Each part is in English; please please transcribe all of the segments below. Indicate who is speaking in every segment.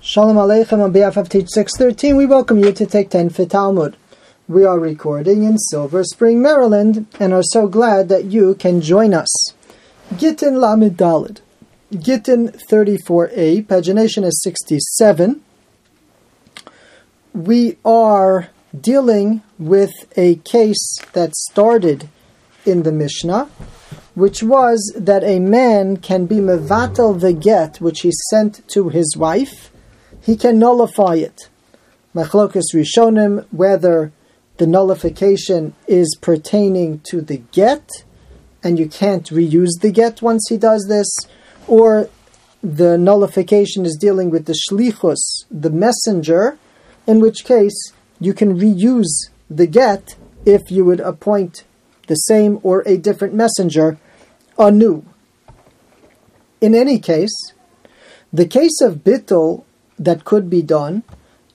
Speaker 1: Shalom Aleichem on behalf of Teach 613, we welcome you to take 10 for Talmud. We are recording in Silver Spring, Maryland, and are so glad that you can join us. Gittin Lamed Dalid. Gittin 34a, pagination is 67. We are dealing with a case that started in the Mishnah, which was that a man can be mevatel the get which he sent to his wife, he can nullify it. Machlokas Rishonim, whether the nullification is pertaining to the get, and you can't reuse the get once he does this, or the nullification is dealing with the shlichus, the messenger, in which case you can reuse the get if you would appoint the same or a different messenger anew. In any case, the case of bittul that could be done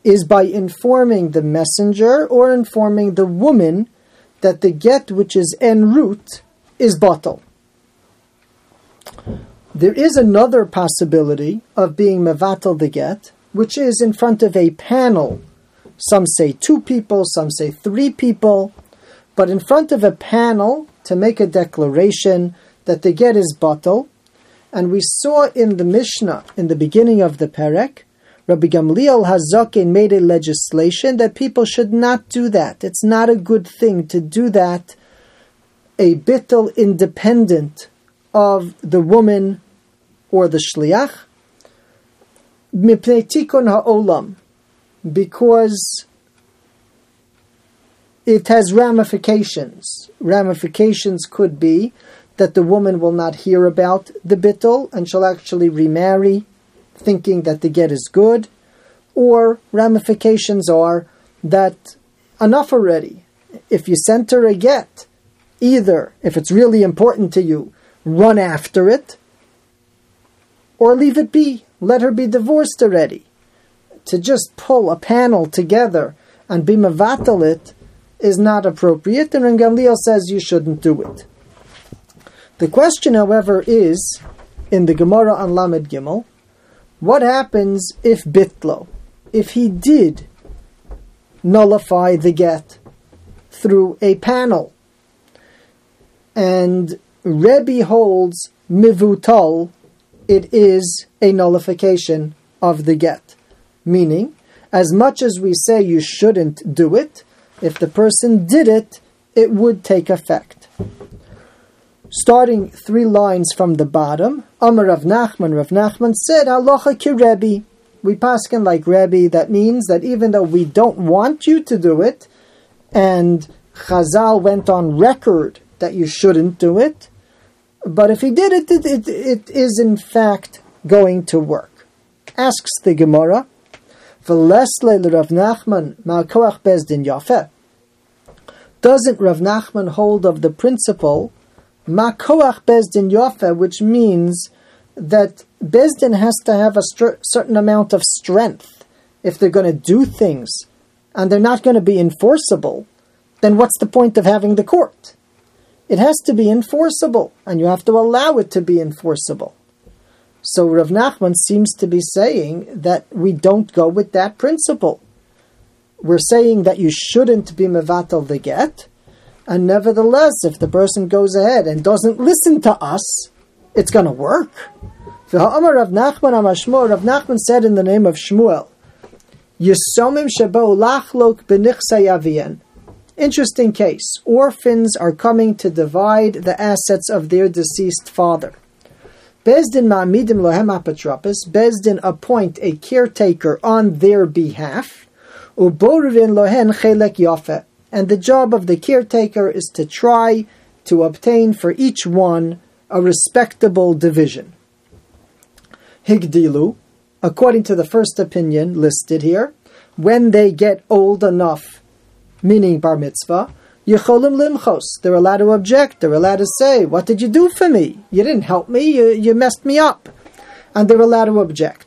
Speaker 1: is by informing the messenger or informing the woman that the get which is en route is batal. There is another possibility of being mevatel the get, which is in front of a panel. Some say two people, some say three people, but in front of a panel to make a declaration that the get is batal. And we saw in the Mishnah, in the beginning of the Perek, Rabbi Gamliel Hazakin made a legislation that people should not do that. It's not a good thing to do that. A bittel independent of the woman or the shliach, mipnei tikun ha'olam, because it has ramifications. Ramifications could be that the woman will not hear about the bittel and she'll actually remarry thinking that the get is good, or ramifications are that enough already. If you sent her a get, either, if it's really important to you, run after it, or leave it be. Let her be divorced already. To just pull a panel together and be mavatal it is not appropriate, and Gamliel says you shouldn't do it. The question, however, is in the Gemara on Lamed Gimel, what happens if bitlo, if he did nullify the get through a panel, and Rebbe holds mivutal, it is a nullification of the get. Meaning, as much as we say you shouldn't do it, if the person did it, it would take effect. Starting three lines from the bottom, Amar Rav Nachman, Rav Nachman said, Halacha ki Rebbe. We paskin like Rebbe. That means that even though we don't want you to do it, and Chazal went on record that you shouldn't do it, but if he did it, it, it, it is in fact going to work. Asks the Gemara, V'lesle Rav Nachman ma'koach bezdin yafeh. Doesn't Rav Nachman hold of the principle Makoach Bezdin Yofa, which means that Bezdin has to have a str- certain amount of strength if they're going to do things and they're not going to be enforceable, then what's the point of having the court? It has to be enforceable, and you have to allow it to be enforceable. So Rav Nachman seems to be saying that we don't go with that principle. We're saying that you shouldn't be mevatel the get, and nevertheless, if the person goes ahead and doesn't listen to us, it's going to work. Rav Nachman Rav Nachman said in the name of Shmuel, Yisomim lachlok. Interesting case. Orphans are coming to divide the assets of their deceased father. Bezdin ma'amidim lohem apotropos. Bezdin appoint a caretaker on their behalf. Uboruvin lohen chelek yafet and the job of the caretaker is to try to obtain for each one a respectable division. Higdilu, according to the first opinion listed here, when they get old enough, meaning bar mitzvah, Yecholim limchos. They're allowed to object. They're allowed to say, "What did you do for me? You didn't help me. You, you messed me up," and they're allowed to object.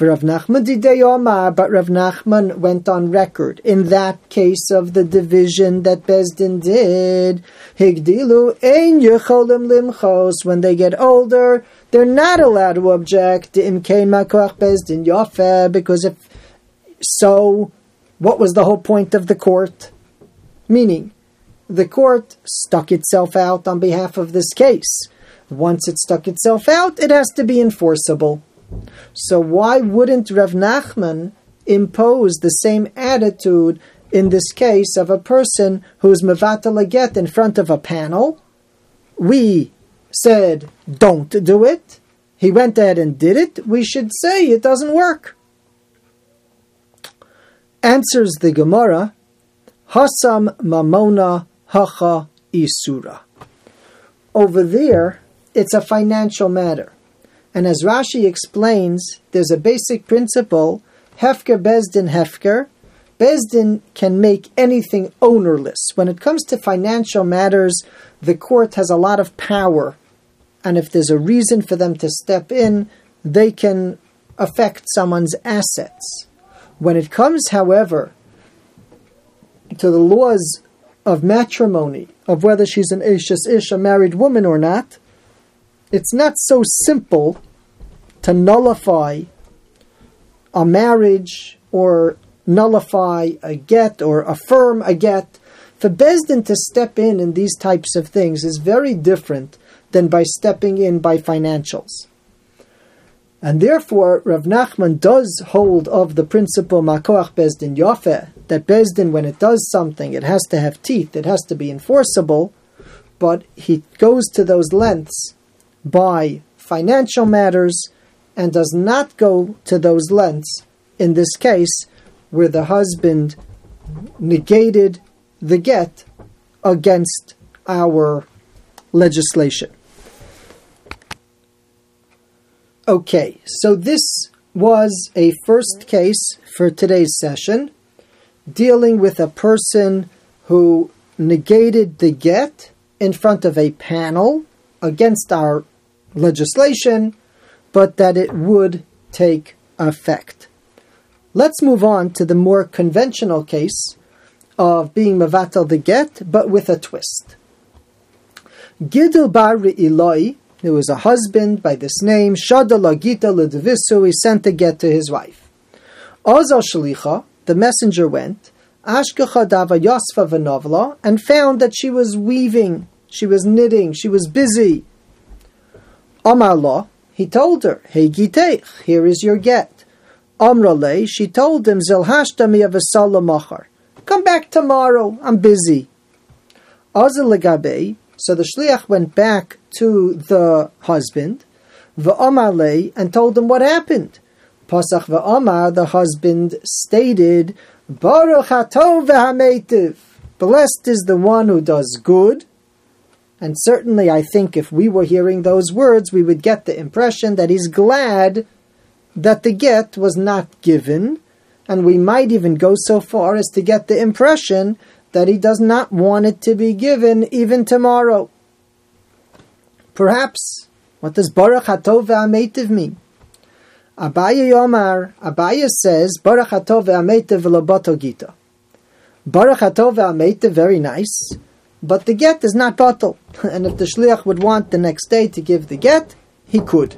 Speaker 1: Rav Nachman Omar, but Rav Nachman went on record in that case of the division that Bezdin did. Higdilu ein yecholim limchos. When they get older, they're not allowed to object. Imkein makoach Bezdin yofe, because if so, what was the whole point of the court? Meaning, the court stuck itself out on behalf of this case. Once it stuck itself out, it has to be enforceable. So why wouldn't Rav Nachman impose the same attitude in this case of a person who's mevatel get in front of a panel? We said, don't do it. He went ahead and did it. We should say it doesn't work. Answers the Gemara, Hasam Mamona Hacha Isura. Over there, it's a financial matter. And as Rashi explains, there's a basic principle Hefker Bezdin Hefker. Bezdin can make anything ownerless. When it comes to financial matters, the court has a lot of power. And if there's a reason for them to step in, they can affect someone's assets. When it comes, however, to the laws of matrimony, of whether she's an Ishas Ish, a married woman or not, it's not so simple to nullify a marriage or nullify a get or affirm a get. For Bezdin to step in in these types of things is very different than by stepping in by financials. And therefore, Rav Nachman does hold of the principle Makoach Bezdin Yafeh, that Bezdin, when it does something, it has to have teeth, it has to be enforceable, but he goes to those lengths by financial matters and does not go to those lengths in this case where the husband negated the get against our legislation. Okay, so this was a first case for today's session dealing with a person who negated the get in front of a panel against our legislation, but that it would take effect. Let's move on to the more conventional case of being mavatal the get, but with a twist. Gidel bar Eloi, who was a husband by this name, Shadalagita Lagita he sent a get to his wife. Azal Shalicha, the messenger went, Ashkacha Dava Yosfa Vanovla, and found that she was weaving, she was knitting, she was busy. Amar he told her, Hey Giteich, here is your get. Amrale, she told him, Zilhashtami of a Come back tomorrow, I'm busy. Azal so the shliach went back to the husband, v'amarle, and told him what happened. Pasach v'amar, the husband stated, Baruch v'hametiv. Blessed is the one who does good. And certainly, I think if we were hearing those words, we would get the impression that he's glad that the get was not given, and we might even go so far as to get the impression that he does not want it to be given even tomorrow. Perhaps, what does Baruch Hatov Ve'ametiv mean? Abaye Yomar, Abaye says, Baruch Hatov Ve'ametiv Gita. Baruch Hatov very nice, but the get is not botel. And if the shliach would want the next day to give the get, he could.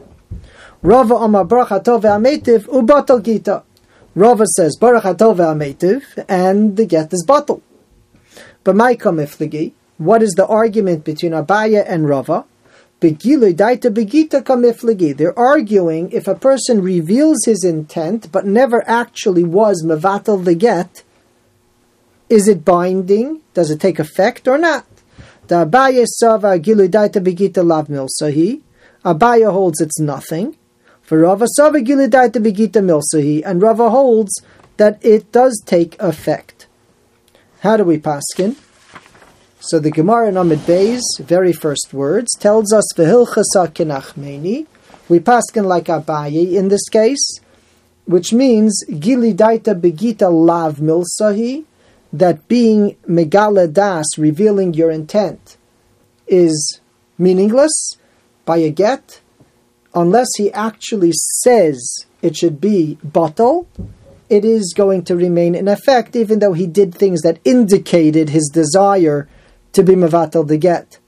Speaker 1: Rava Omar Baruch Hatov Ve'ametiv Ubotel Gita. Rava says Baruch Ve'ametiv, and the get is botel. But my kamifligi, what is the argument between Abaye and Rava? Begilui daita begita kamifligi. They're arguing if a person reveals his intent but never actually was mevatel the get, is it binding? Does it take effect or not? The Abaye Sava Gilu Daita Begita Lav Milsahi. Abaye holds it's nothing. For Rava Sava Gilu Daita Begita Milsahi, and Rava holds that it does take effect. How do we paskin? So the Gemara in Amud Beis very first words tells us v'hilchasa kinachmeni. We paskin like Abaye in this case, which means gili daita begita lav milsahi, that being megala das, revealing your intent, is meaningless by a get, unless he actually says it should be botel, it is going to remain in effect, even though he did things that indicated his desire to be mevatel the get.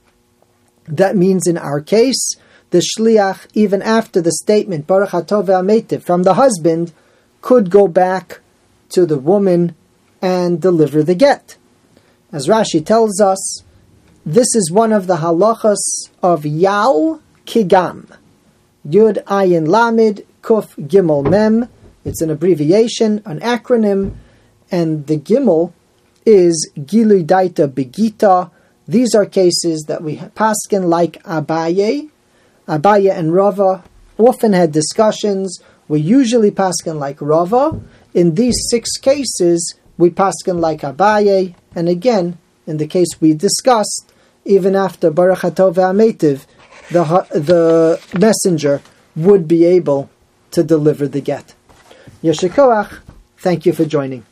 Speaker 1: That means in our case, the shliach, even after the statement Baruch from the husband, could go back to the woman and deliver the get. As Rashi tells us, this is one of the halachas of Yal Kigam. Yud Ayin Lamid Kuf Gimel Mem. It's an abbreviation, an acronym, and the Gimel is Gilu Daita Begita. These are cases that we paskin like Abaye. Abaye and Rava often had discussions. We usually paskin like Rava. In these six cases, we paskin like Abaye, and again, in the case we discussed, even after Baruch Hatov Ametiv, the the messenger would be able to deliver the get. Yeshikoach, thank you for joining.